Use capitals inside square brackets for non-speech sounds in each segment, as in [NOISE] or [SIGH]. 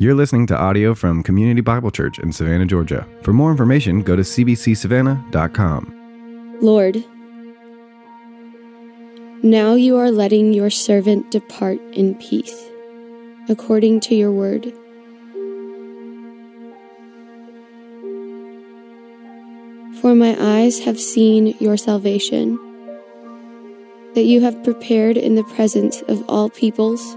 You're listening to audio from Community Bible Church in Savannah, Georgia. For more information, go to cbcsavannah.com. Lord, now you are letting your servant depart in peace, according to your word. For my eyes have seen your salvation, that you have prepared in the presence of all peoples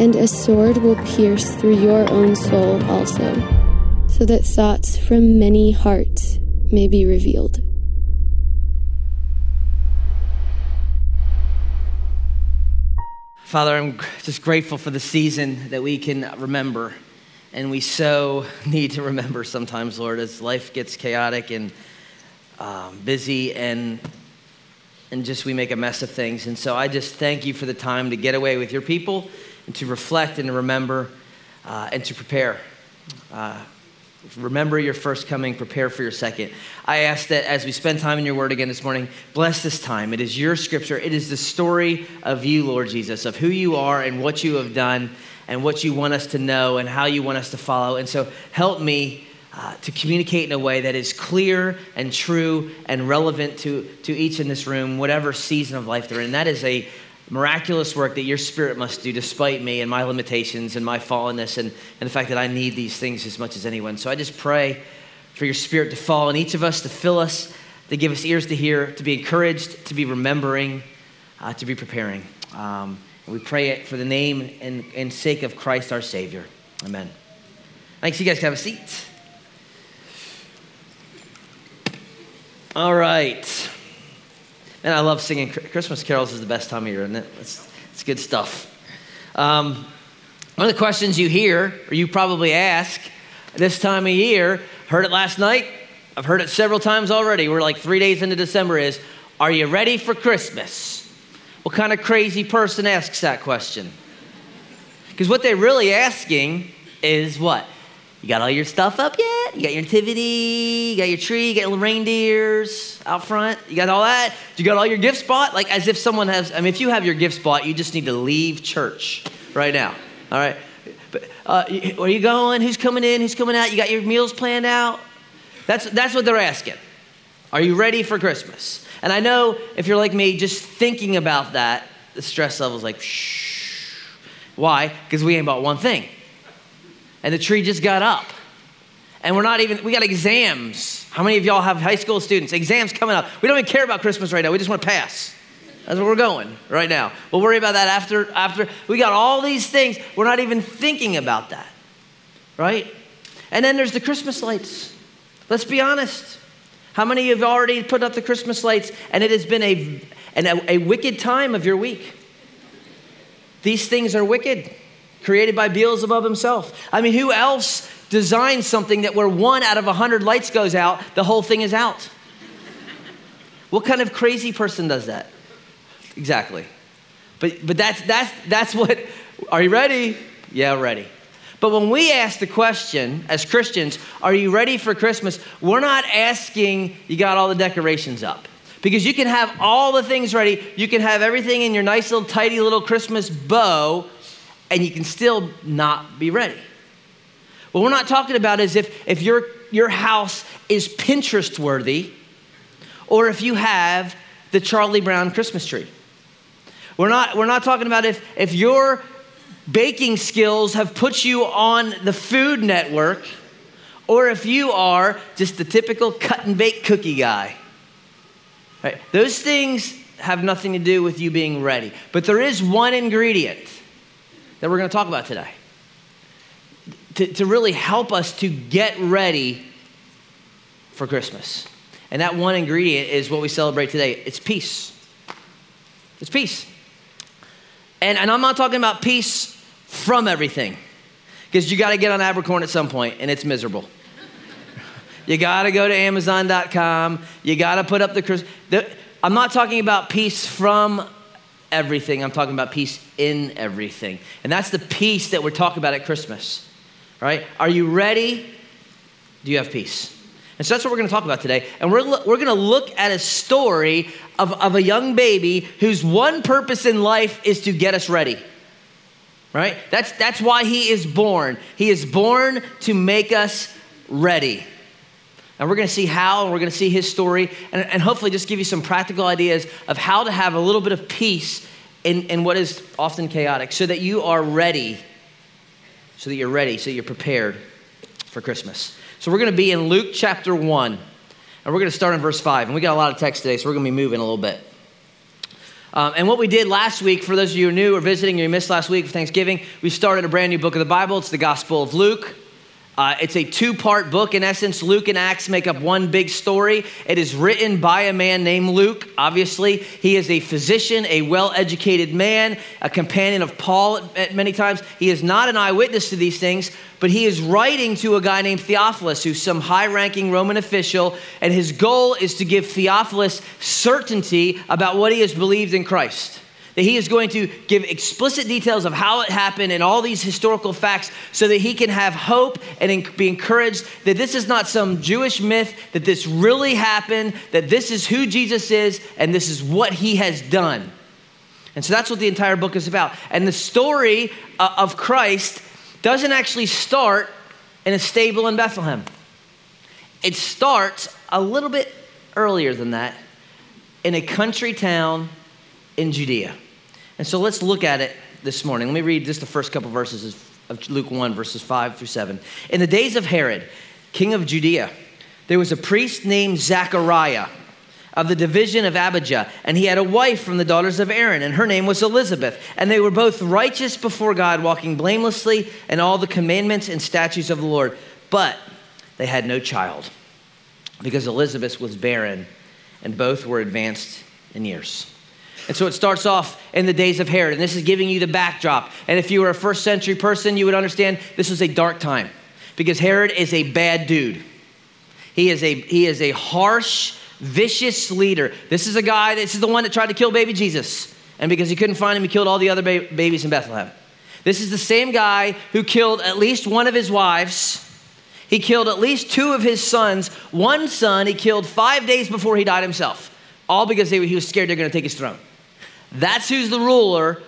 and a sword will pierce through your own soul also, so that thoughts from many hearts may be revealed. Father, I'm just grateful for the season that we can remember. And we so [LAUGHS] need to remember sometimes, Lord, as life gets chaotic and um, busy and and just we make a mess of things. And so I just thank you for the time to get away with your people and to reflect and to remember uh, and to prepare. Uh, remember your first coming, prepare for your second. I ask that as we spend time in your word again this morning, bless this time. It is your scripture, it is the story of you, Lord Jesus, of who you are and what you have done and what you want us to know and how you want us to follow. And so help me. Uh, to communicate in a way that is clear and true and relevant to, to each in this room, whatever season of life they're in. That is a miraculous work that your spirit must do despite me and my limitations and my fallenness and, and the fact that I need these things as much as anyone. So I just pray for your spirit to fall in each of us, to fill us, to give us ears to hear, to be encouraged, to be remembering, uh, to be preparing. Um, we pray it for the name and, and sake of Christ our Savior. Amen. Thanks. You guys can have a seat. All right. And I love singing Christmas carols is the best time of year, isn't it? It's, it's good stuff. Um, one of the questions you hear, or you probably ask this time of year, heard it last night, I've heard it several times already. We're like three days into December is, are you ready for Christmas? What kind of crazy person asks that question? Because what they're really asking is what? You got all your stuff up yet? You got your nativity, you got your tree, you got little reindeers out front. You got all that? You got all your gifts bought? Like as if someone has, I mean, if you have your gifts bought, you just need to leave church right now. All right? But, uh, where are you going? Who's coming in? Who's coming out? You got your meals planned out? That's, that's what they're asking. Are you ready for Christmas? And I know if you're like me, just thinking about that, the stress level is like, shh. Why? Because we ain't bought one thing and the tree just got up. And we're not even, we got exams. How many of y'all have high school students? Exams coming up. We don't even care about Christmas right now. We just want to pass. That's where we're going right now. We'll worry about that after, after. We got all these things. We're not even thinking about that, right? And then there's the Christmas lights. Let's be honest. How many of you have already put up the Christmas lights and it has been a, an, a, a wicked time of your week? These things are wicked created by Beelzebub himself. I mean, who else designs something that where one out of a hundred lights goes out, the whole thing is out? what kind of crazy person does that? Exactly. But, but that's, that's, that's what, are you ready? Yeah, ready. But when we ask the question as Christians, are you ready for Christmas? We're not asking, you got all the decorations up. Because you can have all the things ready, you can have everything in your nice little tidy little Christmas bow, and you can still not be ready. What we're not talking about is if, if your, your house is Pinterest worthy or if you have the Charlie Brown Christmas tree. We're not, we're not talking about if, if your baking skills have put you on the Food Network or if you are just the typical cut and bake cookie guy. Right? Those things have nothing to do with you being ready. But there is one ingredient that we're going to talk about today to, to really help us to get ready for Christmas. And that one ingredient is what we celebrate today it's peace. It's peace. And, and I'm not talking about peace from everything. because you got to get on Abercorn at some point, and it's miserable. you got to go to Amazon.com. You got to put up the, the. I'm not talking about peace from everything. I'm talking about peace in everything, and that's the peace that we're talking about at Christmas. Right? Are you ready? Do you have peace? And so that's what we're going to talk about today. And we're, we're going to look at a story of, of a young baby whose one purpose in life is to get us ready. Right? That's, that's why he is born. He is born to make us ready. And we're going to see how, and we're going to see his story, and, and hopefully just give you some practical ideas of how to have a little bit of peace in, in what is often chaotic so that you are ready, so that you're ready, so you're prepared for Christmas. So we're going to be in Luke chapter 1, and we're going to start in verse 5. And we got a lot of text today, so we're going to be moving a little bit. Um, and what we did last week, for those of you who are new or visiting or you missed last week for Thanksgiving, we started a brand new book of the Bible. It's the Gospel of Luke. Uh, it's a two part book. In essence, Luke and Acts make up one big story. It is written by a man named Luke, obviously. He is a physician, a well educated man, a companion of Paul at many times. He is not an eyewitness to these things, but he is writing to a guy named Theophilus, who's some high ranking Roman official, and his goal is to give Theophilus certainty about what he has believed in Christ that he is going to give explicit details of how it happened and all these historical facts so that he can have hope and be encouraged that this is not some Jewish myth, that this really happened, that this is who Jesus is, and this is what he has done. And so that's what the entire book is about. And the story uh, of Christ doesn't actually start in a stable in Bethlehem. It starts a little bit earlier than that in a country town in Judea. And so let's look at it this morning. Let me read just the first couple verses of Luke 1, verses 5 through 7. In the days of Herod, king of Judea, there was a priest named Zachariah of the division of Abijah, and he had a wife from the daughters of Aaron, and her name was Elizabeth. And they were both righteous before God, walking blamelessly in all the commandments and statutes of the Lord. But they had no child, because Elizabeth was barren, and both were advanced in years. And so it starts off in the days of Herod, and this is giving you the backdrop. And if you were a first century person, you would understand this was a dark time because Herod is a bad dude. He is a, he is a harsh, vicious leader. This is a guy, this is the one that tried to kill baby Jesus. And because he couldn't find him, he killed all the other ba- babies in Bethlehem. This is the same guy who killed at least one of his wives. He killed at least two of his sons. One son he killed five days before he died himself, all because they, he was scared they're going to take his throne. That's who's the ruler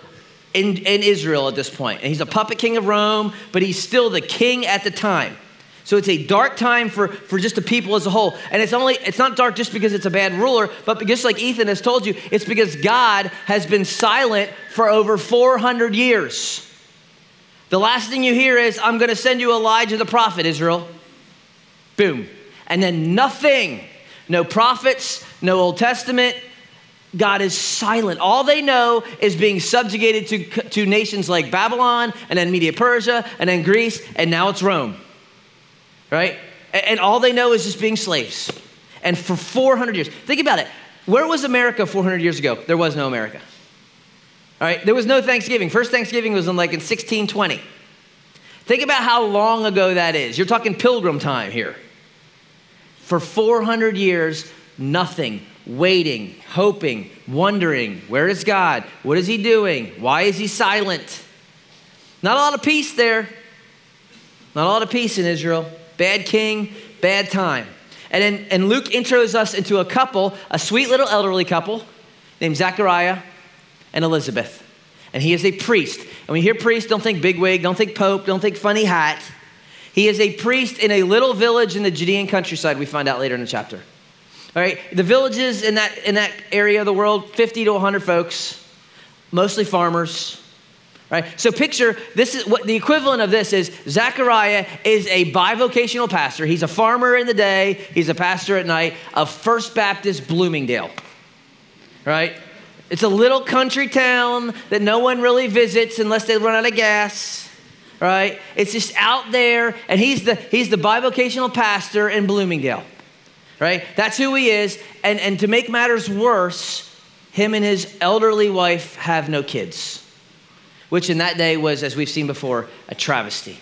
in, in Israel at this point. And he's a puppet king of Rome, but he's still the king at the time. So it's a dark time for, for just the people as a whole. And it's only it's not dark just because it's a bad ruler, but just like Ethan has told you, it's because God has been silent for over 400 years. The last thing you hear is, I'm going to send you Elijah the prophet, Israel. Boom. And then nothing. No prophets, no Old Testament, God is silent. All they know is being subjugated to, to nations like Babylon and then Media Persia and then Greece, and now it's Rome. Right? And, and all they know is just being slaves. And for 400 years, think about it. Where was America 400 years ago? There was no America. All right? There was no Thanksgiving. First Thanksgiving was in like in 1620. Think about how long ago that is. You're talking pilgrim time here. For 400 years, nothing waiting, hoping, wondering where is God? What is He doing? Why is He silent? Not a lot of peace there. Not a lot of peace in Israel. Bad king, bad time. And then and Luke intros us into a couple, a sweet little elderly couple named Zachariah and Elizabeth. And he is a priest. And when you hear priest, don't think bigwig, don't think pope, don't think funny hat. He is a priest in a little village in the Judean countryside, we find out later in the chapter. All right, the villages in that, in that area of the world, 50 to 100 folks, mostly farmers. Right? So picture this is what the equivalent of this is Zechariah is a bivocational pastor. He's a farmer in the day, he's a pastor at night of First Baptist Bloomingdale. Right? It's a little country town that no one really visits unless they run out of gas. Right? It's just out there, and he's the he's the bivocational pastor in Bloomingdale right? That's who he is. And, and to make matters worse, him and his elderly wife have no kids, which in that day was, as we've seen before, a travesty.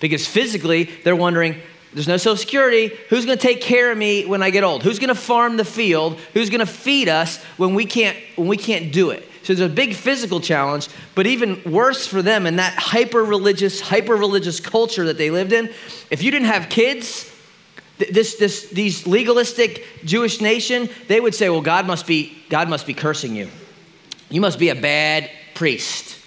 Because physically, they're wondering, there's no social security. Who's going to take care of me when I get old? Who's going to farm the field? Who's going to feed us when we can't when we can't do it? So there's a big physical challenge, but even worse for them in that hyper religious, hyper religious culture that they lived in. If you didn't have kids, this, this, these legalistic Jewish nation, they would say, well, God must be, God must be cursing you. You must be a bad priest,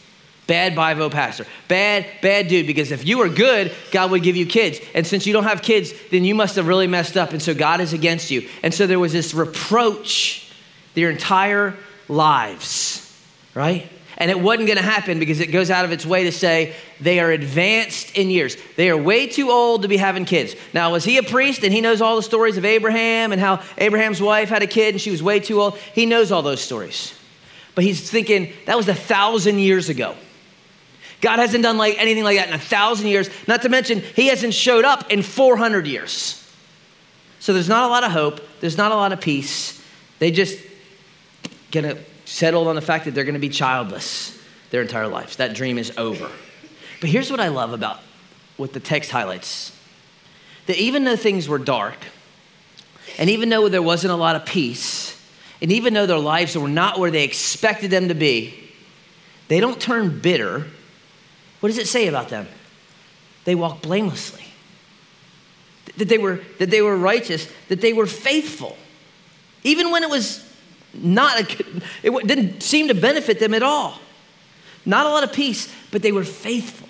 bad Bible pastor, bad, bad dude, because if you were good, God would give you kids. And since you don't have kids, then you must have really messed up. And so God is against you. And so there was this reproach their entire lives, right? And it wasn't going to happen because it goes out of its way to say they are advanced in years. They are way too old to be having kids. Now, was he a priest and he knows all the stories of Abraham and how Abraham's wife had a kid and she was way too old? He knows all those stories. But he's thinking that was a thousand years ago. God hasn't done like anything like that in a thousand years. Not to mention, he hasn't showed up in 400 years. So there's not a lot of hope. There's not a lot of peace. They just gonna settled on the fact that they're going to be childless their entire lives. That dream is over. But here's what I love about what the text highlights that even though things were dark, and even though there wasn't a lot of peace, and even though their lives were not where they expected them to be, they don't turn bitter. What does it say about them? They walk blamelessly. That they were, that they were righteous, that they were faithful. Even when it was not a, it didn't seem to benefit them at all. Not a lot of peace, but they were faithful.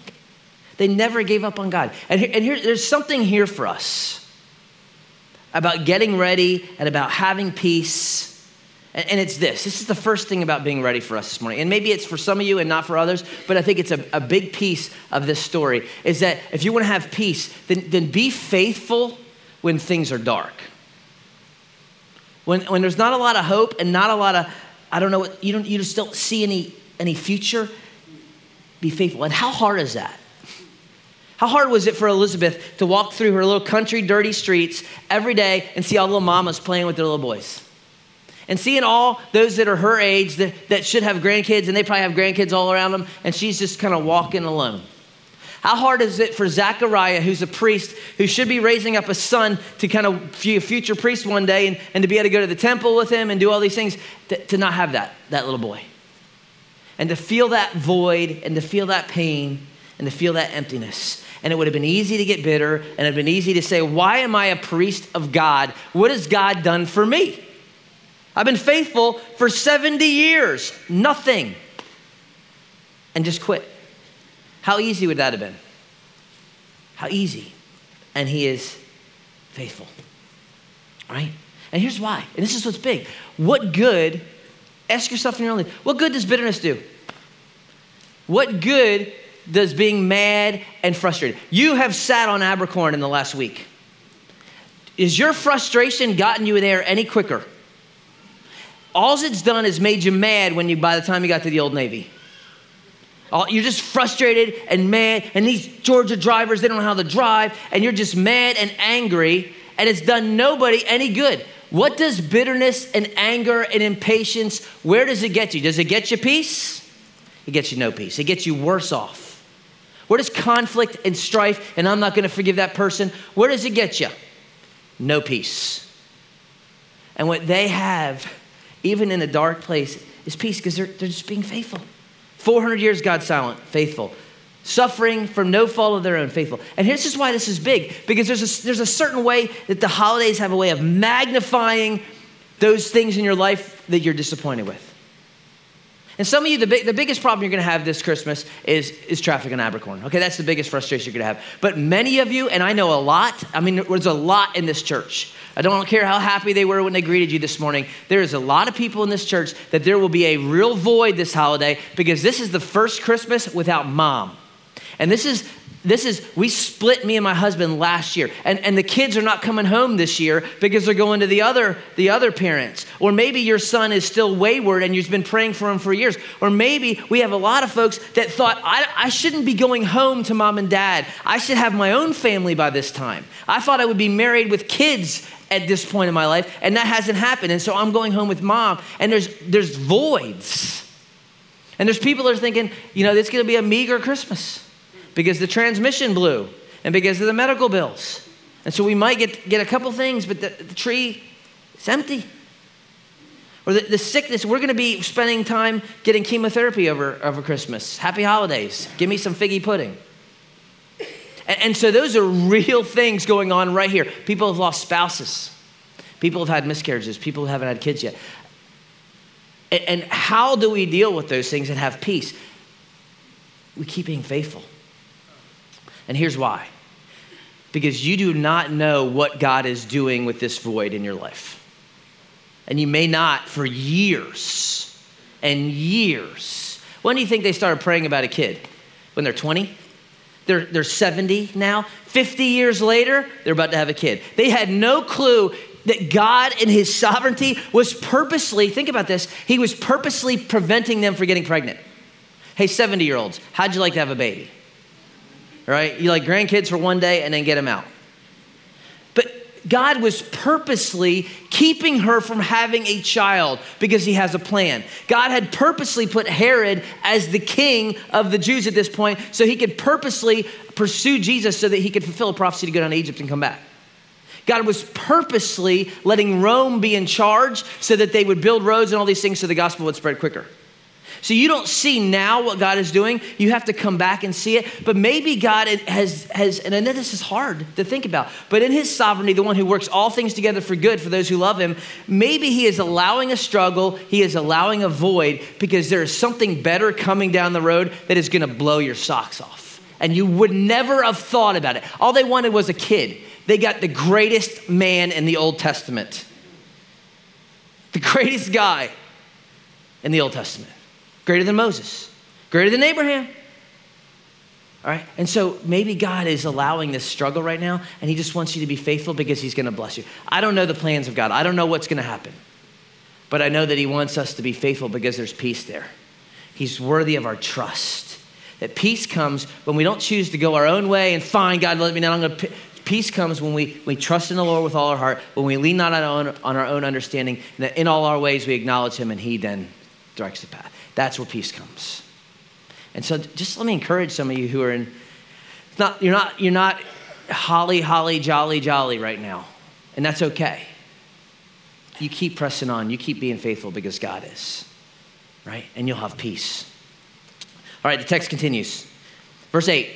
They never gave up on God. And, here, and here, there's something here for us about getting ready and about having peace. And, and, it's this this is the first thing about being ready for us this morning. And maybe it's for some of you and not for others, but I think it's a, a big piece of this story is that if you want to have peace, then, then be faithful when things are dark when, when there's not a lot of hope and not a lot of, I don't know, you, don't, you just don't see any, any future, be faithful. And how hard is that? How hard was it for Elizabeth to walk through her little country, dirty streets every day and see all the little mamas playing with their little boys? And seeing all those that are her age that, that should have grandkids, and they probably have grandkids all around them, and she's just kind of walking alone. How hard is it for Zechariah, who's a priest, who should be raising up a son to kind of be a future priest one day and, and to be able to go to the temple with him and do all these things, to, to not have that, that little boy? And to feel that void and to feel that pain and to feel that emptiness. And it would have been easy to get bitter and it would have been easy to say, Why am I a priest of God? What has God done for me? I've been faithful for 70 years, nothing. And just quit. How easy would that have been? How easy. And he is faithful. Right? And here's why. And this is what's big. What good, ask yourself in your own life, what good does bitterness do? What good does being mad and frustrated? You have sat on Abercorn in the last week. Is your frustration gotten you there any quicker? All it's done is made you mad when you by the time you got to the old Navy. Oh, you're just frustrated and mad, and these Georgia drivers, they don't know how to drive, and you're just mad and angry, and it's done nobody any good. What does bitterness and anger and impatience, where does it get you? Does it get you peace? It gets you no peace. It gets you worse off. Where does conflict and strife, and I'm not going to forgive that person, where does it get you? No peace. And what they have, even in a dark place, is peace because they're, they're just being faithful. 400 years, God silent, faithful. Suffering from no fault of their own, faithful. And here's just why this is big because there's a, there's a certain way that the holidays have a way of magnifying those things in your life that you're disappointed with. And some of you, the, big, the biggest problem you're going to have this Christmas is, is traffic in Abercorn. Okay, that's the biggest frustration you're going to have. But many of you, and I know a lot, I mean, there's a lot in this church I don't care how happy they were when they greeted you this morning. There is a lot of people in this church that there will be a real void this holiday because this is the first Christmas without mom. And this is this is we split me and my husband last year. And, and the kids are not coming home this year because they're going to the other the other parents. Or maybe your son is still wayward and you've been praying for him for years. Or maybe we have a lot of folks that thought I, I shouldn't be going home to mom and dad. I should have my own family by this time. I thought i would be married with kids at this point in my life, and that hasn't happened. And so I'm going home with mom, and there's there's voids. And there's people that are thinking, you know, it's gonna be a meager Christmas because the transmission blew. and because of the medical bills. And so we might get, get a couple things, but the, the tree is empty. Or the, the sickness, we're going to be spending time getting chemotherapy over, over Christmas. Happy holidays. Give me some figgy pudding. And, and so those are real things going on right here. People have lost spouses. People have had miscarriages. People haven't had kids yet. And, and how do we deal with those things and have peace? We keep being faithful. And here's why because you do not know what God is doing with this void in your life and you may not for years and years. When do you think they started praying about a kid? When they're 20? They're, they're 70 now. 50 years later, they're about to have a kid. They had no clue that God, in His sovereignty, was purposely, think about this, He was purposely preventing them from getting pregnant. Hey, 70 year olds, how'd you like to have a baby? Right? You like grandkids for one day and then get them out. But God was purposely keeping her from having a child because he has a plan. God had purposely put Herod as the king of the Jews at this point so he could purposely pursue Jesus so that he could fulfill a prophecy to go down to Egypt and come back. God was purposely letting Rome be in charge so that they would build roads and all these things so the gospel would spread quicker. So you don't see now what God is doing. You have to come back and see it. But maybe God has, has and I know this is hard to think about, but in his sovereignty, the one who works all things together for good for those who love him, maybe he is allowing a struggle, he is allowing a void because there is something better coming down the road that is going to blow your socks off. And you would never have thought about it. All they wanted was a kid. They got the greatest man in the Old Testament, the greatest guy in the Old Testament greater than Moses, greater than Abraham. All right? And so maybe God is allowing this struggle right now, and He just wants you to be faithful because He's going to bless you. I don't know the plans of God, I don't know what's going to happen. But I know that He wants us to be faithful because there's peace there. He's worthy of our trust. That peace comes when we don't choose to go our own way and find God, let me know. I'm going to. Peace comes when we, we trust in the Lord with all our heart, when we lean not on our own, on our own understanding, and that in all our ways we acknowledge Him and He then directs the path. That's where peace comes. And so just let me encourage some of you who are in, it's not, you're not, you're not holly, holly, jolly, jolly right now. And that's okay. You keep pressing on. You keep being faithful because God is, right? And you'll have peace. All right, the text continues. Verse 8.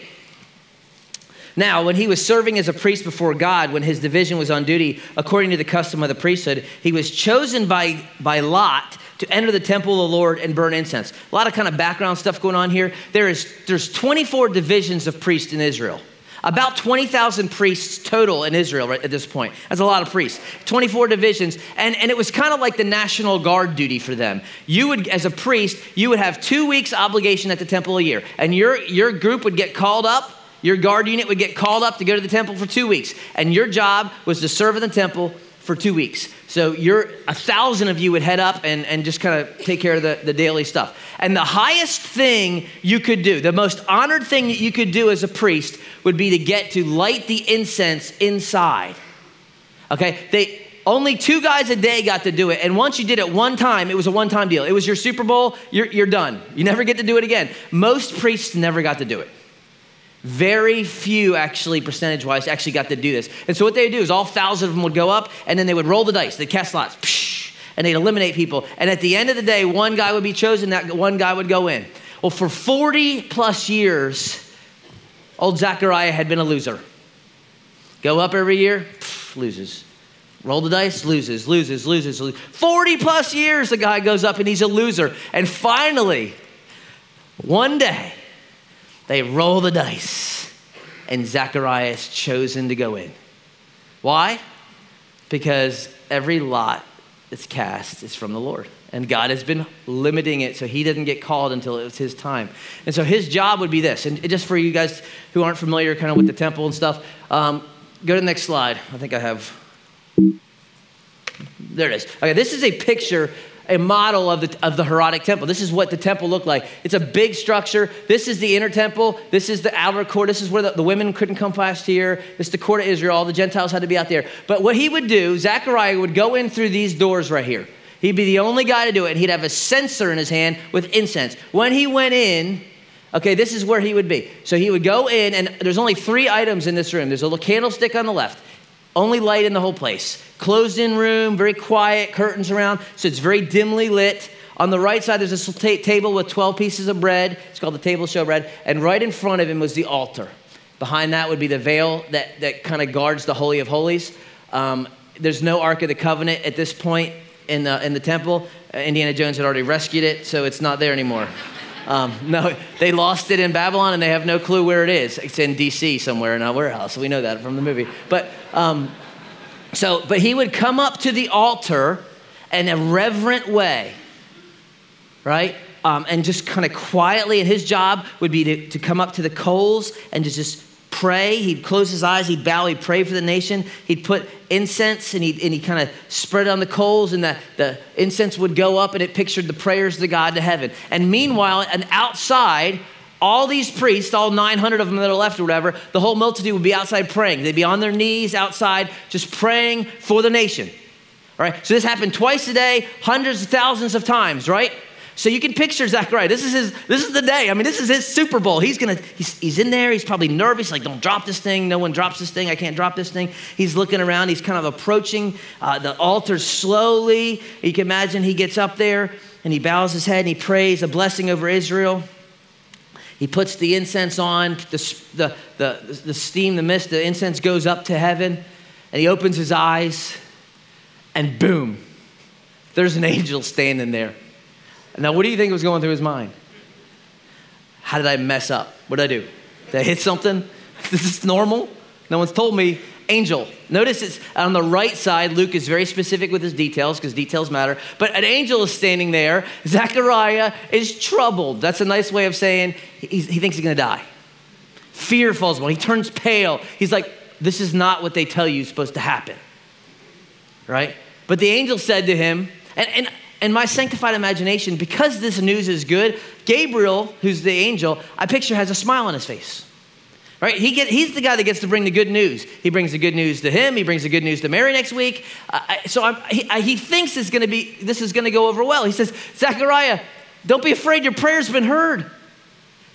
Now, when he was serving as a priest before God, when his division was on duty, according to the custom of the priesthood, he was chosen by, by Lot to enter the temple of the Lord and burn incense. A lot of kind of background stuff going on here. There is there's 24 divisions of priests in Israel. About 20,000 priests total in Israel right at this point. That's a lot of priests. 24 divisions. And, and it was kind of like the National Guard duty for them. You would, as a priest, you would have two weeks obligation at the temple a year. And your, your group would get called up, your guard unit would get called up to go to the temple for two weeks. And your job was to serve in the temple for two weeks. So you're a thousand of you would head up and, and just kind of take care of the, the daily stuff. And the highest thing you could do, the most honored thing that you could do as a priest would be to get to light the incense inside. Okay? They only two guys a day got to do it. And once you did it one time, it was a one time deal. It was your Super Bowl, you're, you're done. You never get to do it again. Most priests never got to do it. Very few, actually, percentage wise, actually got to do this. And so, what they would do is all thousand of them would go up and then they would roll the dice, they'd cast lots, and they'd eliminate people. And at the end of the day, one guy would be chosen, that one guy would go in. Well, for 40 plus years, old Zachariah had been a loser. Go up every year, loses. Roll the dice, loses, loses, loses, loses. 40 plus years, the guy goes up and he's a loser. And finally, one day, they roll the dice, and Zechariah is chosen to go in. Why? Because every lot that's cast is from the Lord. And God has been limiting it so he didn't get called until it's his time. And so his job would be this. And just for you guys who aren't familiar kind of with the temple and stuff, um, go to the next slide. I think I have. There it is. Okay, this is a picture a model of the, of the Herodic temple. This is what the temple looked like. It's a big structure. This is the inner temple. This is the outer court. This is where the, the women couldn't come past here. This is the court of Israel. All the Gentiles had to be out there. But what he would do, Zechariah would go in through these doors right here. He'd be the only guy to do it. He'd have a censer in his hand with incense. When he went in, Okay, this is where he would be. So he would go in, and there's only three items in this room. There's a little candlestick on the left, only light in the whole place. Closed in room, very quiet, curtains around, so it's very dimly lit. On the right side, there's a ta- table with 12 pieces of bread. It's called the table show bread. And right in front of him was the altar. Behind that would be the veil that, that kind of guards the Holy of Holies. Um, there's no Ark of the Covenant at this point in the, in the temple. Uh, Indiana Jones had already rescued it, so it's not there anymore. [LAUGHS] Um, no, they lost it in Babylon and they have no clue where it is. It's in D.C. somewhere in a warehouse. We know that from the movie. But um, so, but he would come up to the altar in a reverent way, right? Um, and just kind of quietly, and his job would be to, to come up to the coals and to just pray. He'd close his eyes, he'd bow, he'd pray for the nation. He'd put incense and he and he kind of spread it on the coals, and the, the incense would go up and it pictured the prayers the God to heaven. And meanwhile, and outside, all these priests, all 900 of them that are left or whatever, the whole multitude would be outside praying. They'd be on their knees outside just praying for the nation. All right? So this happened twice a day, hundreds of thousands of times, right? So you can picture Zechariah. This is his, this is the day. I mean, this is his Super Bowl. He's gonna, he's, he's in there, he's probably nervous, like, don't drop this thing. No one drops this thing. I can't drop this thing. He's looking around, he's kind of approaching uh, the altar slowly. You can imagine he gets up there and he bows his head and he prays a blessing over Israel. He puts the incense on, the, the, the, the steam, the mist, the incense goes up to heaven, and he opens his eyes, and boom, there's an [LAUGHS] angel standing there. Now, what do you think was going through his mind? How did I mess up? What did I do? Did I hit something? [LAUGHS] Is this normal? No one's told me. Angel. Notice it's on the right side. Luke is very specific with his details because details matter. But an angel is standing there. Zechariah is troubled. That's a nice way of saying he thinks he's going to die. Fear falls upon him. He turns pale. He's like, This is not what they tell you is supposed to happen. Right? But the angel said to him, and, and in my sanctified imagination, because this news is good, Gabriel, who's the angel, I picture has a smile on his face. Right? He get, he's the guy that gets to bring the good news. He brings the good news to him. He brings the good news to Mary next week. Uh, so he, I, he thinks it's gonna be, this is going to go over well. He says, Zechariah, don't be afraid. Your prayer's been heard.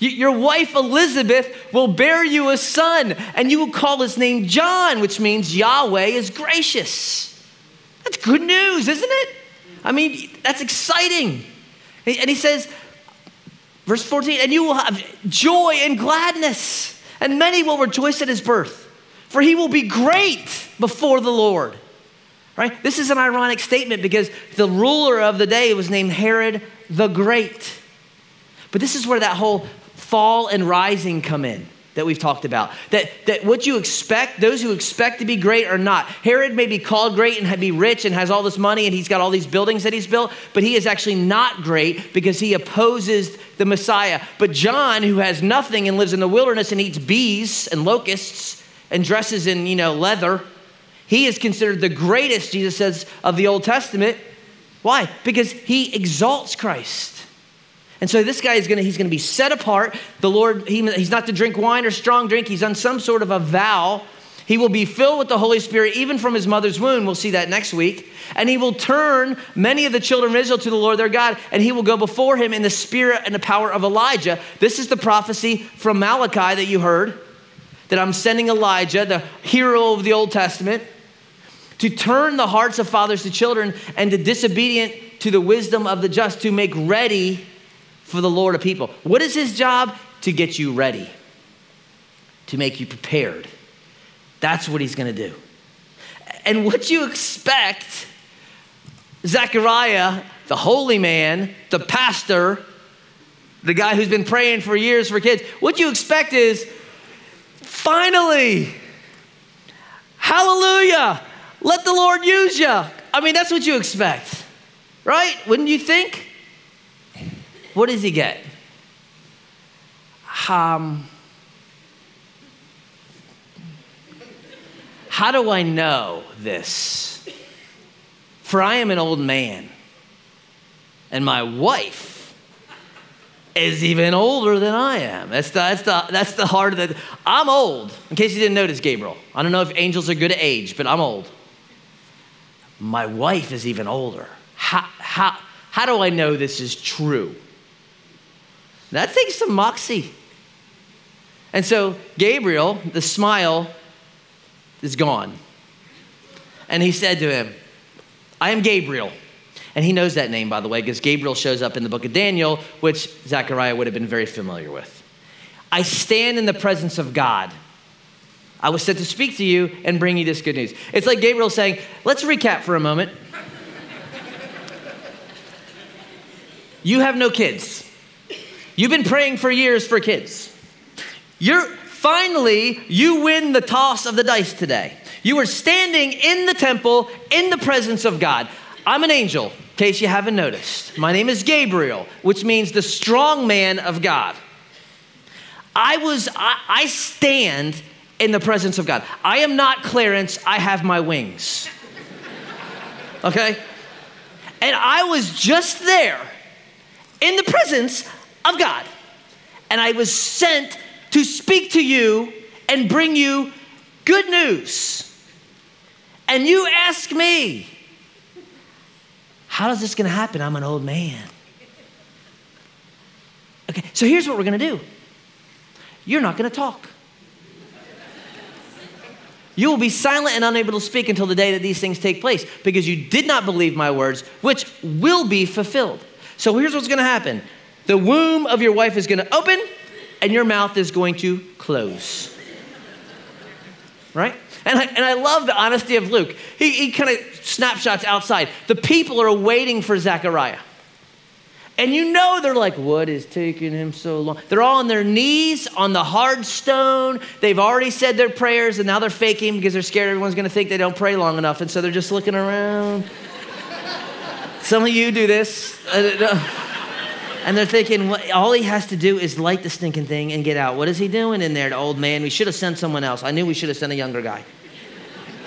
your wife Elizabeth will bear you a son, and you will call his name John, which means Yahweh is gracious. That's good news, isn't it? I mean, that's exciting. And he says, verse 14, and you will have joy and gladness, and many will rejoice at his birth, for he will be great before the Lord. Right? This is an ironic statement because the ruler of the day was named Herod the Great. But this is where that whole fall and rising come in that we've talked about. That, that what you expect, those who expect to be great are not. Herod may be called great and be rich and has all this money and he's got all these buildings that he's built, but he is actually not great because he opposes the Messiah. But John, who has nothing and lives in the wilderness and eats bees and locusts and dresses in, you know, leather, he is considered the greatest, Jesus says, of the Old Testament. Why? Because he exalts Christ. And so this guy is gonna, he's gonna be set apart. The Lord, he, he's not to drink wine or strong drink. He's on some sort of a vow. He will be filled with the Holy Spirit even from his mother's womb. We'll see that next week. And he will turn many of the children of Israel to the Lord their God, and he will go before him in the spirit and the power of Elijah. This is the prophecy from Malachi that you heard that I'm sending Elijah, the hero of the Old Testament, to turn the hearts of fathers to children and the disobedient to the wisdom of the just, to make ready for the Lord of people. What is his job? To get you ready, to make you prepared. That's what he's going to do. And what you expect, Zechariah, the holy man, the pastor, the guy who's been praying for years for kids, what you expect is finally, hallelujah, let the Lord use you. I mean, that's what you expect, right? Wouldn't you think? What does he get? Um, how do I know this? For I am an old man, and my wife is even older than I am. That's the, that's the, that's the heart. I'm old. In case you didn't notice, Gabriel. I don't know if angels are good at age, but I'm old. My wife is even older. How, how, how do I know this is true? That takes some moxie. And so Gabriel, the smile is gone. And he said to him, I am Gabriel. And he knows that name, by the way, because Gabriel shows up in the book of Daniel, which Zechariah would have been very familiar with. I stand in the presence of God. I was sent to speak to you and bring you this good news. It's like Gabriel saying, Let's recap for a moment. [LAUGHS] you have no kids. You've been praying for years for kids. You're finally you win the toss of the dice today. You are standing in the temple in the presence of God. I'm an angel, in case you haven't noticed. My name is Gabriel, which means the strong man of God. I was I, I stand in the presence of God. I am not Clarence, I have my wings. Okay? And I was just there in the presence of God. And I was sent to speak to you and bring you good news. And you ask me, how is this going to happen? I'm an old man. Okay, so here's what we're going to do you're not going to talk. You will be silent and unable to speak until the day that these things take place because you did not believe my words, which will be fulfilled. So here's what's going to happen the womb of your wife is going to open and your mouth is going to close. Right? And I, and I love the honesty of Luke. He, he kind of snapshots outside. The people are waiting for Zechariah. And you know they're like, what is taking him so long? They're all on their knees on the hard stone. They've already said their prayers and now they're faking because they're scared everyone's going to think they don't pray long enough. And so they're just looking around. Some of you do this. And they're thinking, all he has to do is light the stinking thing and get out. What is he doing in there, the old man? We should have sent someone else. I knew we should have sent a younger guy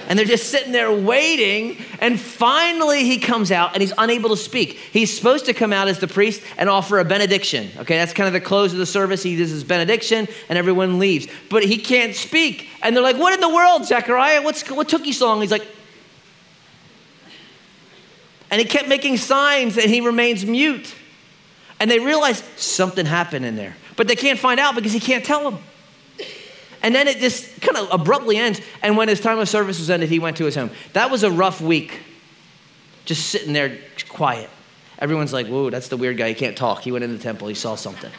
and they're just sitting there waiting. And finally, he comes out and he's unable to speak. He's supposed to come out as the priest and offer a benediction. Okay, that's kind of the close of the service. He does his benediction and everyone leaves. But he can't speak. And they're like, What in the world, Zechariah? What's, what took you so long? He's like, and he kept making signs and he remains mute. And they realize something happened in there. But they can't find out because he can't tell them. And then it just kind of abruptly ends. And when his time of service was ended, he went to his home. That was a rough week, just sitting there quiet. Everyone's like, whoa, that's the weird guy. He can't talk. He went in the temple, he saw something.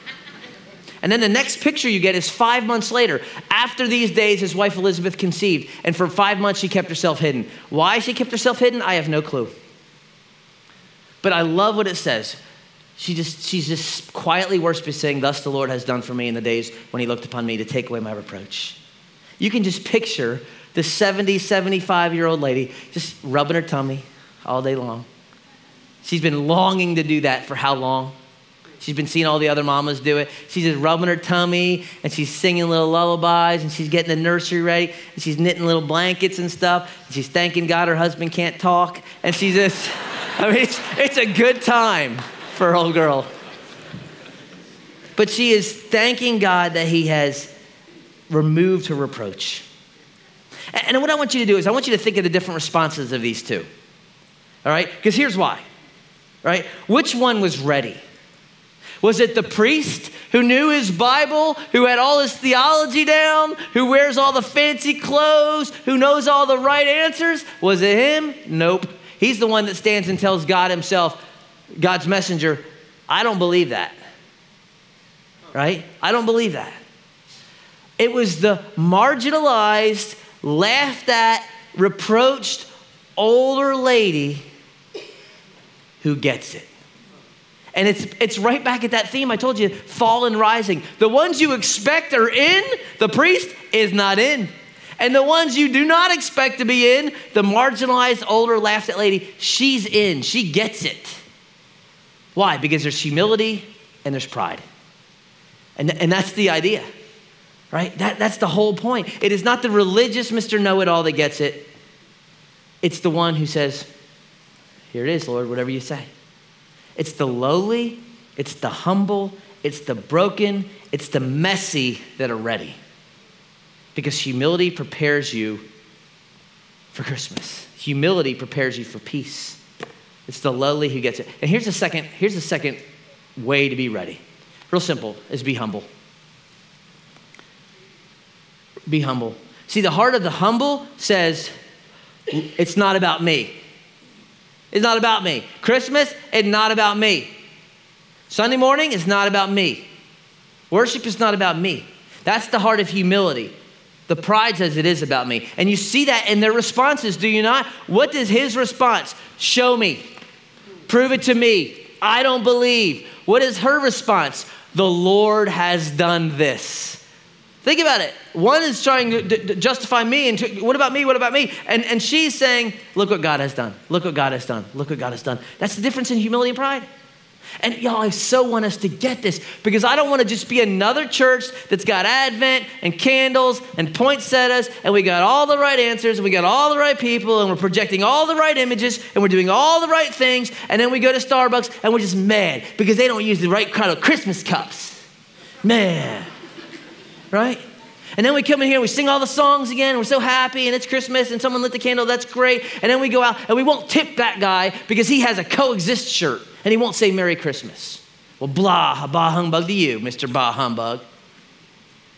And then the next picture you get is five months later. After these days, his wife Elizabeth conceived, and for five months she kept herself hidden. Why she kept herself hidden, I have no clue. But I love what it says. She just, she's just quietly worshiping, saying, Thus the Lord has done for me in the days when he looked upon me to take away my reproach. You can just picture the 70, 75 year old lady just rubbing her tummy all day long. She's been longing to do that for how long? She's been seeing all the other mamas do it. She's just rubbing her tummy and she's singing little lullabies and she's getting the nursery ready and she's knitting little blankets and stuff. And she's thanking God her husband can't talk. And she's just, [LAUGHS] I mean, it's, it's a good time for old girl. But she is thanking God that He has removed her reproach. And what I want you to do is, I want you to think of the different responses of these two. All right? Because here's why. Right? Which one was ready? Was it the priest who knew his Bible, who had all his theology down, who wears all the fancy clothes, who knows all the right answers? Was it him? Nope. He's the one that stands and tells God himself, God's messenger, I don't believe that. Right? I don't believe that. It was the marginalized, laughed at, reproached older lady who gets it. And it's, it's right back at that theme I told you fall and rising. The ones you expect are in, the priest is not in. And the ones you do not expect to be in, the marginalized, older, laughed at lady, she's in. She gets it. Why? Because there's humility and there's pride. And, and that's the idea, right? That, that's the whole point. It is not the religious Mr. Know It All that gets it, it's the one who says, Here it is, Lord, whatever you say. It's the lowly, it's the humble, it's the broken, it's the messy that are ready. Because humility prepares you for Christmas, humility prepares you for peace. It's the lowly who gets it. And here's the second, here's the second way to be ready. real simple, is be humble. Be humble. See, the heart of the humble says, it's not about me. It's not about me. Christmas, it's not about me. Sunday morning is not about me. Worship is not about me. That's the heart of humility. The pride says it is about me. And you see that in their responses, do you not? What is his response? Show me. Prove it to me. I don't believe. What is her response? The Lord has done this. Think about it. One is trying to justify me, and what about me? What about me? And, and she's saying, Look what God has done. Look what God has done. Look what God has done. That's the difference in humility and pride. And y'all, I so want us to get this because I don't want to just be another church that's got Advent and candles and poinsettias and we got all the right answers and we got all the right people and we're projecting all the right images and we're doing all the right things and then we go to Starbucks and we're just mad because they don't use the right kind of Christmas cups. Man right? And then we come in here and we sing all the songs again, and we're so happy, and it's Christmas, and someone lit the candle, that's great. And then we go out and we won't tip that guy because he has a coexist shirt and he won't say Merry Christmas. Well, blah, bah humbug to you, Mr. Bah humbug.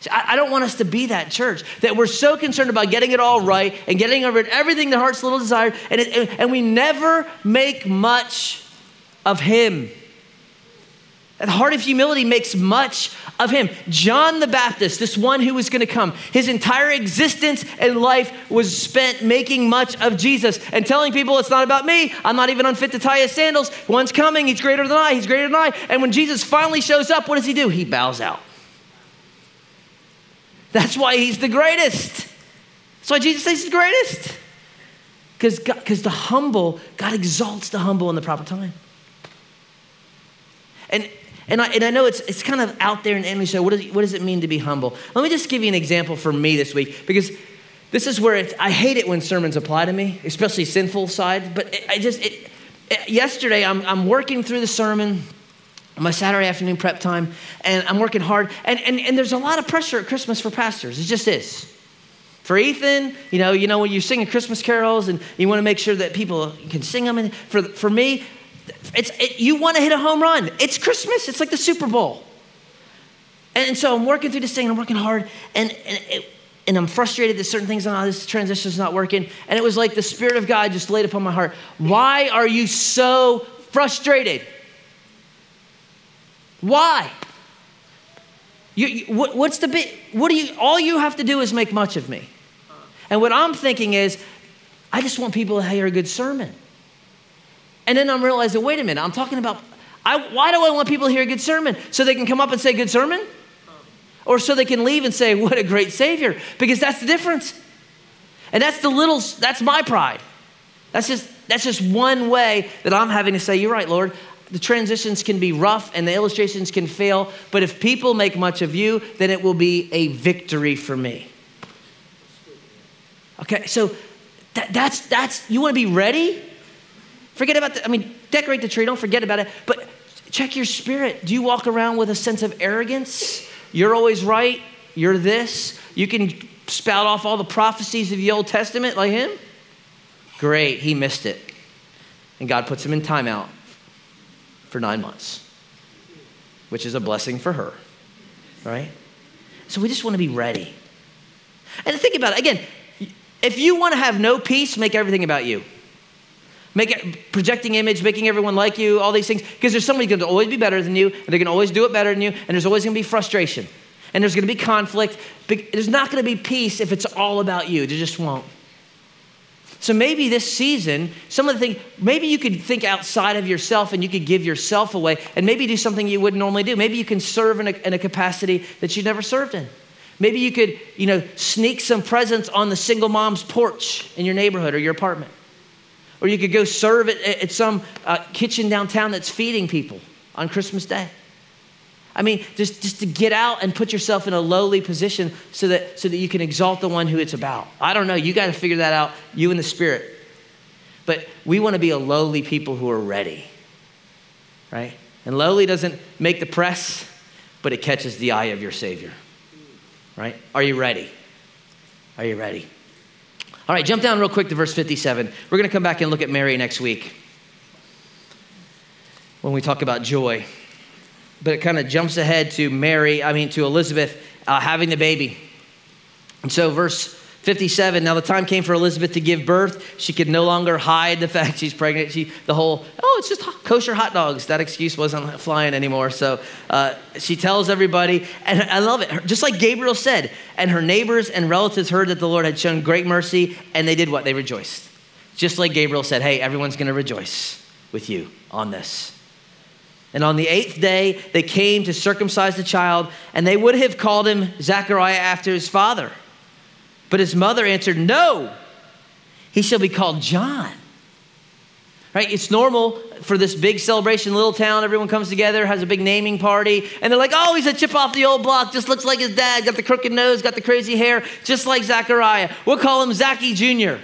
See, I, don't want us to be that church that we're so concerned about getting it all right and getting over everything the heart's little desire, and, it, and we never make much of Him. The heart of humility makes much of him. John the Baptist, this one who was going to come, his entire existence and life was spent making much of Jesus and telling people it's not about me. I'm not even unfit to tie his sandals. One's coming. He's greater than I. He's greater than I. And when Jesus finally shows up, what does he do? He bows out. That's why he's the greatest. That's why Jesus says he's the greatest. Because the humble, God exalts the humble in the proper time. And and I, and I know it's, it's kind of out there in English. So what does, what does it mean to be humble? Let me just give you an example for me this week because this is where I hate it when sermons apply to me, especially sinful side. But it, I just, it, it, yesterday I'm, I'm working through the sermon, my Saturday afternoon prep time, and I'm working hard. And, and, and there's a lot of pressure at Christmas for pastors. It just is. For Ethan, you know, you know when you're singing Christmas carols and you want to make sure that people can sing them. And for, for me, it's, it, you want to hit a home run. It's Christmas, it's like the Super Bowl. And, and so I'm working through this thing, I'm working hard, and, and, it, and I'm frustrated that certain things, oh, this transition is not working. And it was like the Spirit of God just laid upon my heart. Why are you so frustrated? Why? You, you, what, what's the bit? What do you? All you have to do is make much of me. And what I'm thinking is, I just want people to hear a good sermon. And then I'm realizing, wait a minute, I'm talking about, I, why do I want people to hear a good sermon? So they can come up and say, good sermon? Or so they can leave and say, what a great Savior? Because that's the difference. And that's the little, that's my pride. That's just, that's just one way that I'm having to say, you're right, Lord. The transitions can be rough and the illustrations can fail, but if people make much of you, then it will be a victory for me. Okay, so that, that's, that's, you want to be ready? Forget about the, I mean, decorate the tree, don't forget about it, but check your spirit. Do you walk around with a sense of arrogance? You're always right, you're this. You can spout off all the prophecies of the Old Testament like him? Great, he missed it. And God puts him in timeout for nine months, which is a blessing for her, right? So we just want to be ready. And think about it again, if you want to have no peace, make everything about you. Make projecting image, making everyone like you, all these things. Because there's somebody going to always be better than you, and they're going to always do it better than you, and there's always going to be frustration. And there's going to be conflict. There's not going to be peace if it's all about you. There just won't. So maybe this season, some of the things, maybe you could think outside of yourself and you could give yourself away and maybe do something you wouldn't normally do. Maybe you can serve in a, in a capacity that you've never served in. Maybe you could, you know, sneak some presents on the single mom's porch in your neighborhood or your apartment. Or you could go serve at, at some uh, kitchen downtown that's feeding people on Christmas Day. I mean, just, just to get out and put yourself in a lowly position so that, so that you can exalt the one who it's about. I don't know. You got to figure that out, you and the Spirit. But we want to be a lowly people who are ready, right? And lowly doesn't make the press, but it catches the eye of your Savior, right? Are you ready? Are you ready? All right, jump down real quick to verse 57. We're going to come back and look at Mary next week when we talk about joy. but it kind of jumps ahead to Mary, I mean, to Elizabeth uh, having the baby. And so, verse 57 now the time came for elizabeth to give birth. She could no longer hide the fact she's pregnant. She the whole oh it's just kosher hot dogs. That excuse wasn't flying anymore. So uh, she tells everybody and i love it. Just like gabriel said and her neighbors and relatives heard that the lord had shown great mercy and they did what? They rejoiced. Just like gabriel said hey everyone's going to rejoice with you on this. And on the eighth day, they came to circumcise the child, and they would have called him Zechariah after his father. But his mother answered, No, he shall be called John. Right? It's normal for this big celebration, little town, everyone comes together, has a big naming party, and they're like, oh, he's a chip off the old block, just looks like his dad, got the crooked nose, got the crazy hair, just like Zechariah. We'll call him Zachy Jr.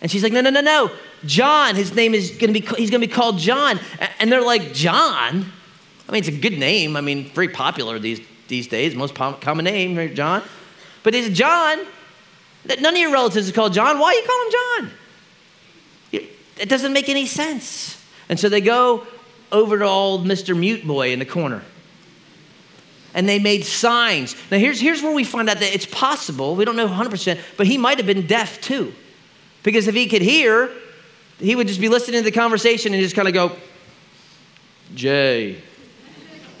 And she's like, no, no, no, no. John, his name is gonna be, he's gonna be called John. And they're like, John? I mean, it's a good name. I mean, very popular these, these days, most common name, John? But it's John. None of your relatives are called John. Why you call him John? It doesn't make any sense. And so they go over to old Mr. Mute Boy in the corner. And they made signs. Now, here's, here's where we find out that it's possible, we don't know 100%, but he might have been deaf too. Because if he could hear, he would just be listening to the conversation and just kind of go, J,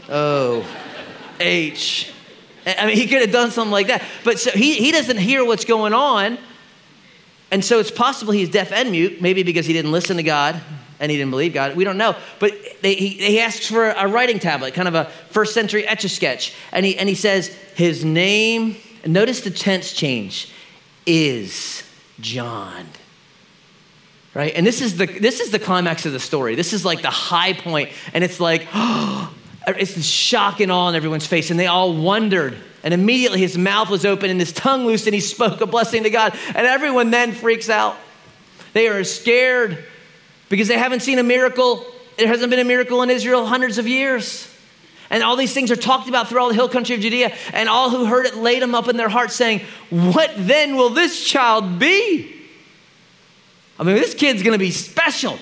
O, H, I mean, he could have done something like that. But so he, he doesn't hear what's going on. And so it's possible he's deaf and mute, maybe because he didn't listen to God and he didn't believe God. We don't know. But they, he, he asks for a writing tablet, kind of a first century etch a sketch. And he, and he says, His name, notice the tense change, is John. Right? And this is the this is the climax of the story. This is like the high point, and it's like, [GASPS] oh, it's the shock and awe on everyone's face, and they all wondered. And immediately his mouth was open and his tongue loosed, and he spoke a blessing to God. And everyone then freaks out. They are scared because they haven't seen a miracle. There hasn't been a miracle in Israel hundreds of years. And all these things are talked about through all the hill country of Judea. And all who heard it laid them up in their hearts, saying, What then will this child be? I mean, this kid's gonna be special.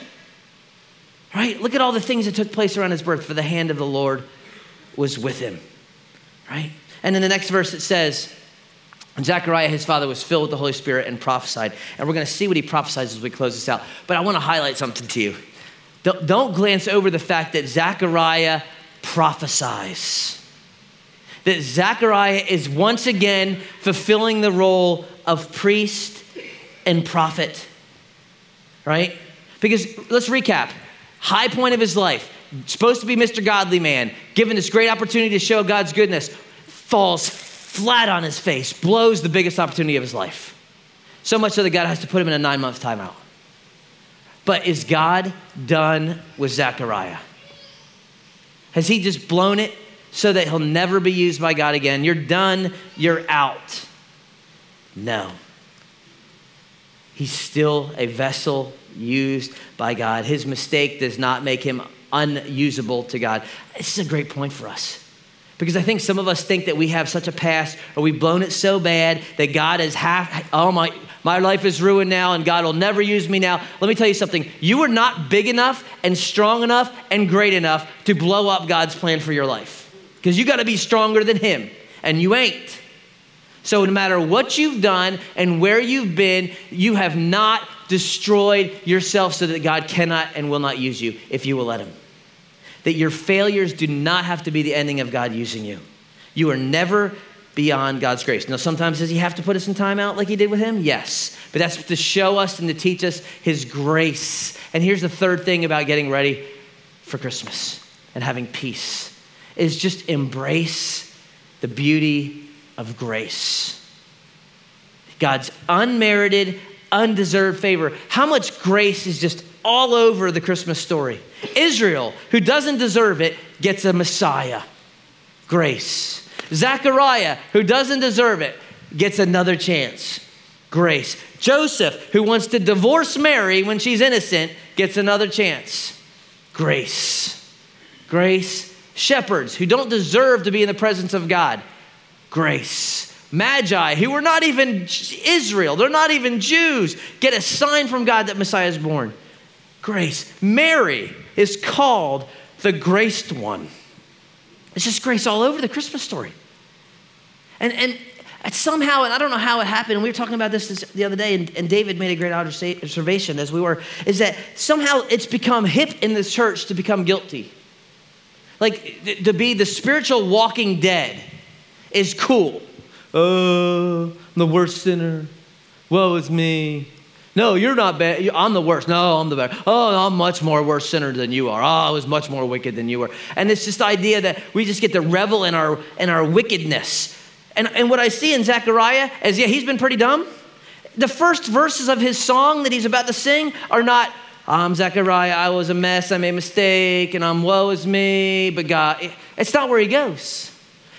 Right? Look at all the things that took place around his birth, for the hand of the Lord was with him. Right? And in the next verse it says, Zechariah, his father, was filled with the Holy Spirit and prophesied. And we're going to see what he prophesies as we close this out. But I want to highlight something to you. Don't, don't glance over the fact that Zechariah prophesies. That Zechariah is once again fulfilling the role of priest and prophet. Right? Because let's recap high point of his life, supposed to be Mr. Godly Man, given this great opportunity to show God's goodness, falls flat on his face, blows the biggest opportunity of his life. So much so that God has to put him in a nine month timeout. But is God done with Zechariah? Has he just blown it so that he'll never be used by God again? You're done, you're out. No. He's still a vessel used by God. His mistake does not make him unusable to God. This is a great point for us. Because I think some of us think that we have such a past or we've blown it so bad that God is half, oh my, my life is ruined now and God will never use me now. Let me tell you something. You are not big enough and strong enough and great enough to blow up God's plan for your life. Because you got to be stronger than Him, and you ain't. So, no matter what you've done and where you've been, you have not destroyed yourself so that God cannot and will not use you if you will let Him. That your failures do not have to be the ending of God using you. You are never beyond God's grace. Now, sometimes does He have to put us in timeout like He did with Him? Yes. But that's to show us and to teach us His grace. And here's the third thing about getting ready for Christmas and having peace is just embrace the beauty of grace. God's unmerited, undeserved favor. How much grace is just all over the Christmas story? Israel, who doesn't deserve it, gets a Messiah. Grace. Zechariah, who doesn't deserve it, gets another chance. Grace. Joseph, who wants to divorce Mary when she's innocent, gets another chance. Grace. Grace. Shepherds, who don't deserve to be in the presence of God grace. Magi, who were not even Israel, they're not even Jews, get a sign from God that Messiah is born. Grace. Mary is called the graced one. It's just grace all over the Christmas story. And, and somehow, and I don't know how it happened, we were talking about this, the other day, and, and David made a great observation as we were, is that somehow it's become hip in the church to become guilty. Like to be the spiritual walking dead is cool. Oh, I'm the worst sinner. Woe is me. No, you're not bad. I'm the worst. No, I'm the bad. Oh, I'm much more worse sinner than you are. Oh, I was much more wicked than you were. And it's just the idea that we just get to revel in our in our wickedness. And, and what I see in Zechariah is, yeah, he's been pretty dumb. The first verses of his song that he's about to sing are not, I'm Zechariah, I was a mess, I made a mistake, and I'm woe is me, but God, it's not where he goes.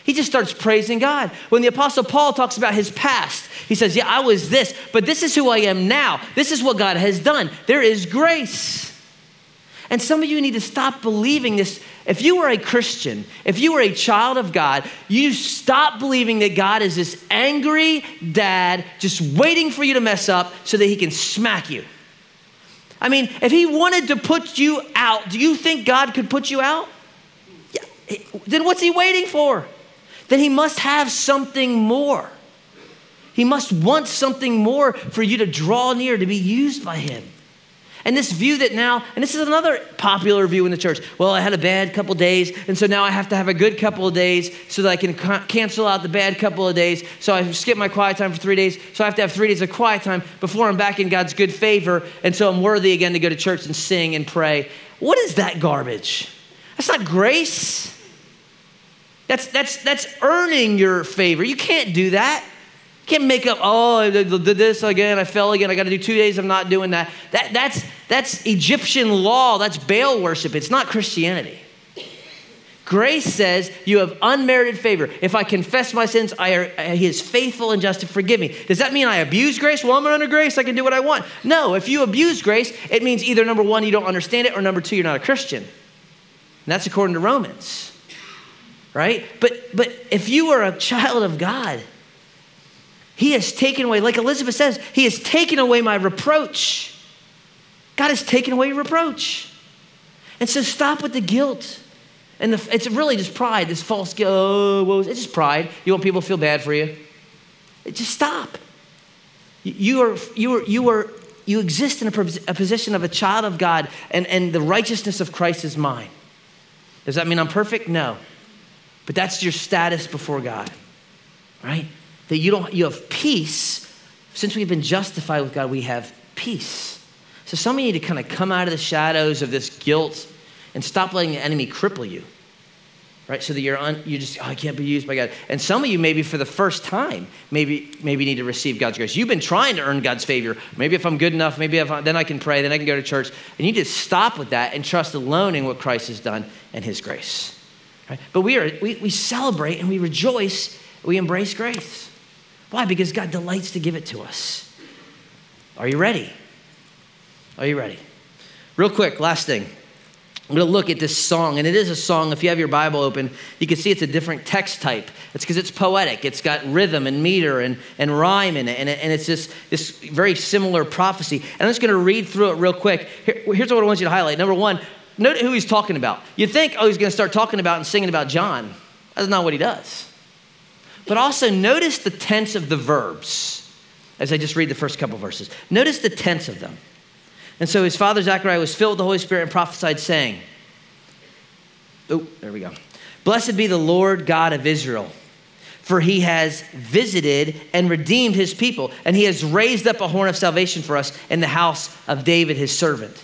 He just starts praising God. When the Apostle Paul talks about his past, he says, Yeah, I was this, but this is who I am now. This is what God has done. There is grace. And some of you need to stop believing this. If you were a Christian, if you were a child of God, you stop believing that God is this angry dad just waiting for you to mess up so that he can smack you. I mean, if he wanted to put you out, do you think God could put you out? Yeah. Then what's he waiting for? Then he must have something more. He must want something more for you to draw near, to be used by him. And this view that now, and this is another popular view in the church. Well, I had a bad couple days, and so now I have to have a good couple of days so that I can ca- cancel out the bad couple of days. So I skip my quiet time for three days. So I have to have three days of quiet time before I'm back in God's good favor, and so I'm worthy again to go to church and sing and pray. What is that garbage? That's not grace. That's, that's, that's earning your favor. You can't do that. You can't make up, oh, I did this again, I fell again, I got to do two days of not doing that. that that's, that's Egyptian law, that's Baal worship. It's not Christianity. Grace says you have unmerited favor. If I confess my sins, I are, uh, he is faithful and just to forgive me. Does that mean I abuse grace? Well, I'm under grace. I can do what I want. No, if you abuse grace, it means either number one, you don't understand it, or number two, you're not a Christian. And that's according to Romans right? But but if you are a child of God, he has taken away, like Elizabeth says, he has taken away my reproach. God has taken away your reproach. And so stop with the guilt. And the, it's really just pride, this false guilt. Oh, it's just pride. You want people to feel bad for you. Just stop. You are, you are, you are, you exist in a, a position of a child of God, and, and the righteousness of Christ is mine. Does that mean I'm perfect? No. But that's your status before God, right? That you don't you have peace. Since we've been justified with God, we have peace. So some of you need to kind of come out of the shadows of this guilt and stop letting the enemy cripple you. Right? So that you're un, you just, oh, I can't be used by God. And some of you maybe for the first time, maybe maybe need to receive God's grace. You've been trying to earn God's favor. Maybe if I'm good enough, maybe if I, then I can pray, then I can go to church. And you need to stop with that and trust alone in what Christ has done and his grace. Right? But we, are, we, we celebrate and we rejoice, we embrace grace. Why? Because God delights to give it to us. Are you ready? Are you ready? Real quick, last thing. I'm going to look at this song, and it is a song. If you have your Bible open, you can see it's a different text type. It's because it's poetic. It's got rhythm and meter and, and rhyme in it, and, and it's this, this very similar prophecy. And I'm just going to read through it real quick. Here, here's what I want you to highlight. Number one, note who he's talking about. You'd think, oh, he's going to start talking about and singing about John. That's not what he does. But also notice the tense of the verbs as I just read the first couple verses. Notice the tense of them. And so his father Zechariah was filled with the Holy Spirit and prophesied, saying, Oh, there we go. Blessed be the Lord God of Israel, for he has visited and redeemed his people, and he has raised up a horn of salvation for us in the house of David his servant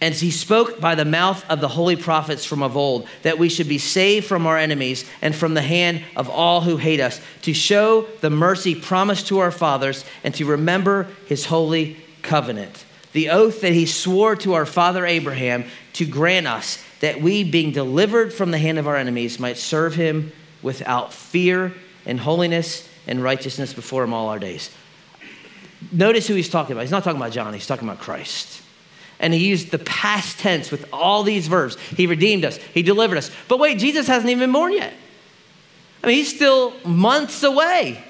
and he spoke by the mouth of the holy prophets from of old that we should be saved from our enemies and from the hand of all who hate us, to show the mercy promised to our fathers and to remember his holy covenant. The oath that he swore to our father Abraham to grant us that we, being delivered from the hand of our enemies, might serve him without fear and holiness and righteousness before him all our days. Notice who he's talking about. He's not talking about John, he's talking about Christ and he used the past tense with all these verbs. He redeemed us, he delivered us. But wait, Jesus hasn't even been born yet. I mean, he's still months away.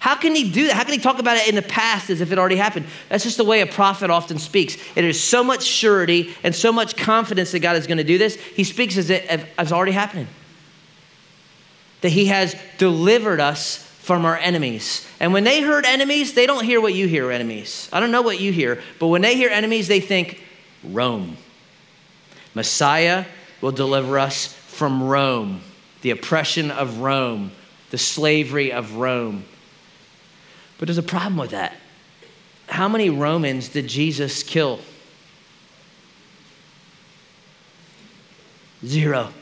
How can he do that? How can he talk about it in the past as if it already happened? That's just the way a prophet often speaks. It is so much surety and so much confidence that God is going to do this. He speaks as it as already happening. That he has delivered us from our enemies. And when they heard enemies, they don't hear what you hear, enemies. I don't know what you hear, but when they hear enemies, they think Rome. Messiah will deliver us from Rome, the oppression of Rome, the slavery of Rome. But there's a problem with that. How many Romans did Jesus kill? Zero.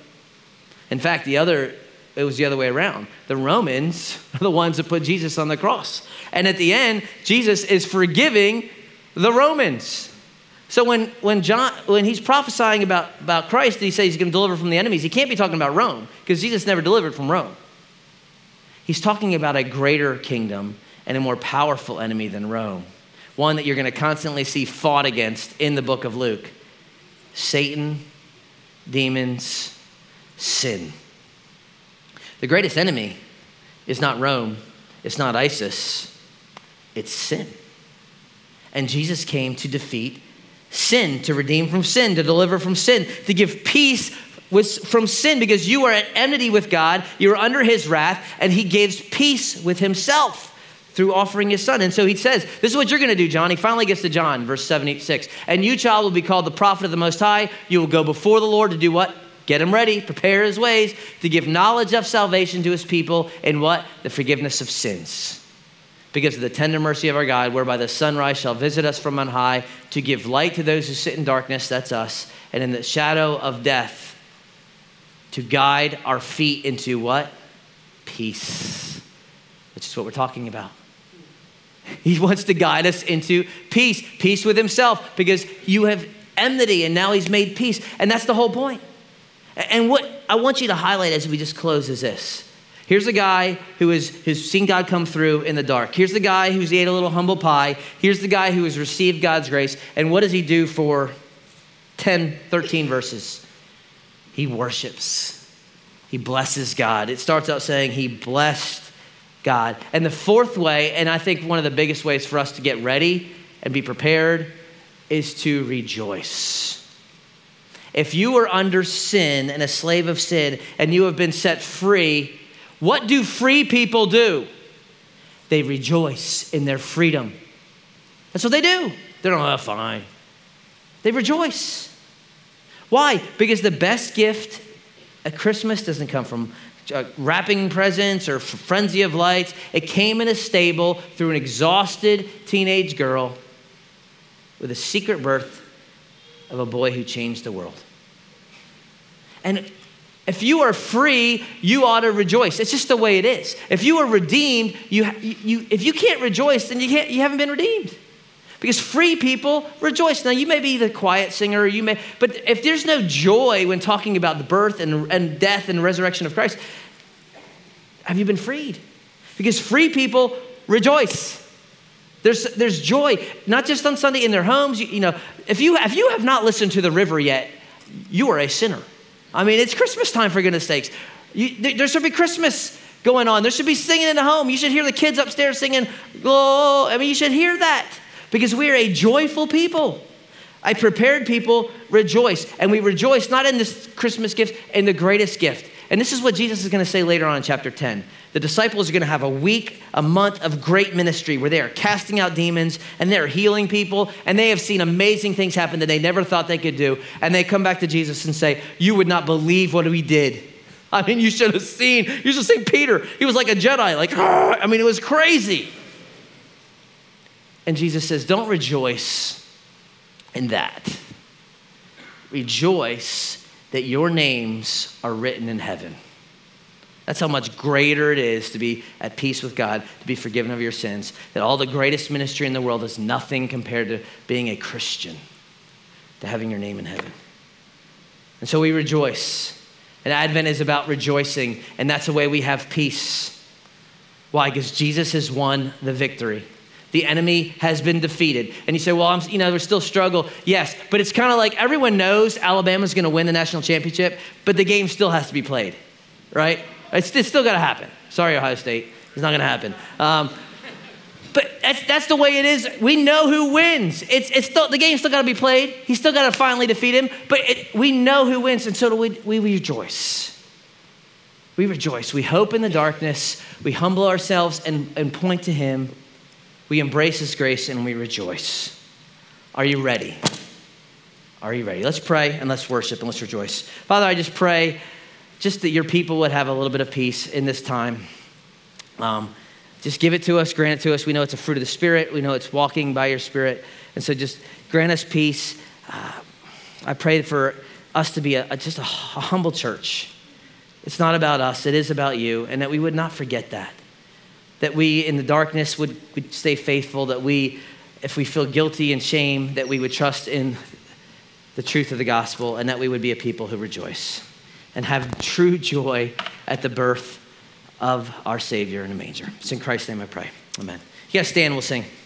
In fact, the other, it was the other way around. The Romans are the ones that put Jesus on the cross. And at the end, Jesus is forgiving the Romans. So when, when, John, when he's prophesying about, about Christ, he says he's going to deliver from the enemies, he can't be talking about Rome because Jesus never delivered from Rome. He's talking about a greater kingdom and a more powerful enemy than Rome, one that you're going to constantly see fought against in the book of Luke Satan, demons, sin. The greatest enemy is not Rome, it's not ISIS, it's sin. And Jesus came to defeat sin, to redeem from sin, to deliver from sin, to give peace with, from sin because you are at enmity with God, you're under his wrath, and he gives peace with himself through offering his son. And so he says, This is what you're going to do, John. He finally gets to John, verse 76. And you, child, will be called the prophet of the Most High. You will go before the Lord to do what? Get him ready, prepare his ways, to give knowledge of salvation to his people, and what? The forgiveness of sins. Because of the tender mercy of our God, whereby the sunrise shall visit us from on high, to give light to those who sit in darkness, that's us, and in the shadow of death, to guide our feet into what? Peace. Which is what we're talking about. He wants to guide us into peace, peace with himself, because you have enmity and now he's made peace. And that's the whole point. And what I want you to highlight as we just close is this. Here's a guy who is, has seen God come through in the dark. Here's the guy who's ate a little humble pie. Here's the guy who has received God's grace. And what does he do for 10, 13 verses? He worships. He blesses God. It starts out saying he blessed God. And the fourth way, and I think one of the biggest ways for us to get ready and be prepared, is to rejoice. If you are under sin and a slave of sin and you have been set free, what do free people do? They rejoice in their freedom. That's what they do. They don't, oh, fine. They rejoice. Why? Because the best gift at Christmas doesn't come from uh, wrapping presents or frenzy of lights. It came in a stable through an exhausted teenage girl with a secret birth of a boy who changed the world. And if you are free, you ought to rejoice. It's just the way it is. If you are redeemed, you, you, if you can't rejoice, then you, can't, you haven't been redeemed. Because free people rejoice. Now, you may be the quiet singer, you may, but if there's no joy when talking about the birth and, and death and resurrection of Christ, have you been freed? Because free people rejoice. There's, there's joy, not just on Sunday in their homes. You, you know, if you, if you have not listened to the river yet, you are a sinner. I mean, it's Christmas time, for goodness sakes. You, there should be Christmas going on. There should be singing in the home. You should hear the kids upstairs singing, oh, I mean, you should hear that because we are a joyful people. A prepared people rejoice. And we rejoice not in this Christmas gift, in the greatest gift. And this is what Jesus is going to say later on in chapter 10. The disciples are going to have a week, a month of great ministry where they are casting out demons and they're healing people and they have seen amazing things happen that they never thought they could do. And they come back to Jesus and say, You would not believe what we did. [LAUGHS] I mean, you should have seen, you should have seen Peter. He was like a Jedi, like, I mean, it was crazy. And Jesus says, Don't rejoice in that. Rejoice that your names are written in heaven. That's how much greater it is to be at peace with God, to be forgiven of your sins. That all the greatest ministry in the world is nothing compared to being a Christian, to having your name in heaven. And so we rejoice. And Advent is about rejoicing, and that's the way we have peace. Why? Because Jesus has won the victory. The enemy has been defeated. And you say, well, I'm, you know, there's still struggle. Yes, but it's kind of like everyone knows Alabama's going to win the national championship, but the game still has to be played, right? It's, it's still got to happen. Sorry, Ohio State. It's not going to happen. Um, but that's, that's the way it is. We know who wins. It's, it's still, the game's still got to be played. He's still got to finally defeat him, but it, we know who wins, and so do we, we rejoice. We rejoice. We hope in the darkness. We humble ourselves and, and point to Him. We embrace His grace and we rejoice. Are you ready? Are you ready? Let's pray and let's worship and let's rejoice. Father, I just pray just that your people would have a little bit of peace in this time. Um, just give it to us, grant it to us. We know it's a fruit of the Spirit. We know it's walking by your Spirit. And so just grant us peace. Uh, I pray for us to be a, a, just a, a humble church. It's not about us, it is about you, and that we would not forget that. That we in the darkness would, would stay faithful, that we, if we feel guilty and shame, that we would trust in the truth of the gospel, and that we would be a people who rejoice and have true joy at the birth of our Savior in a manger. It's in Christ's name I pray. Amen. You guys stand, we'll sing.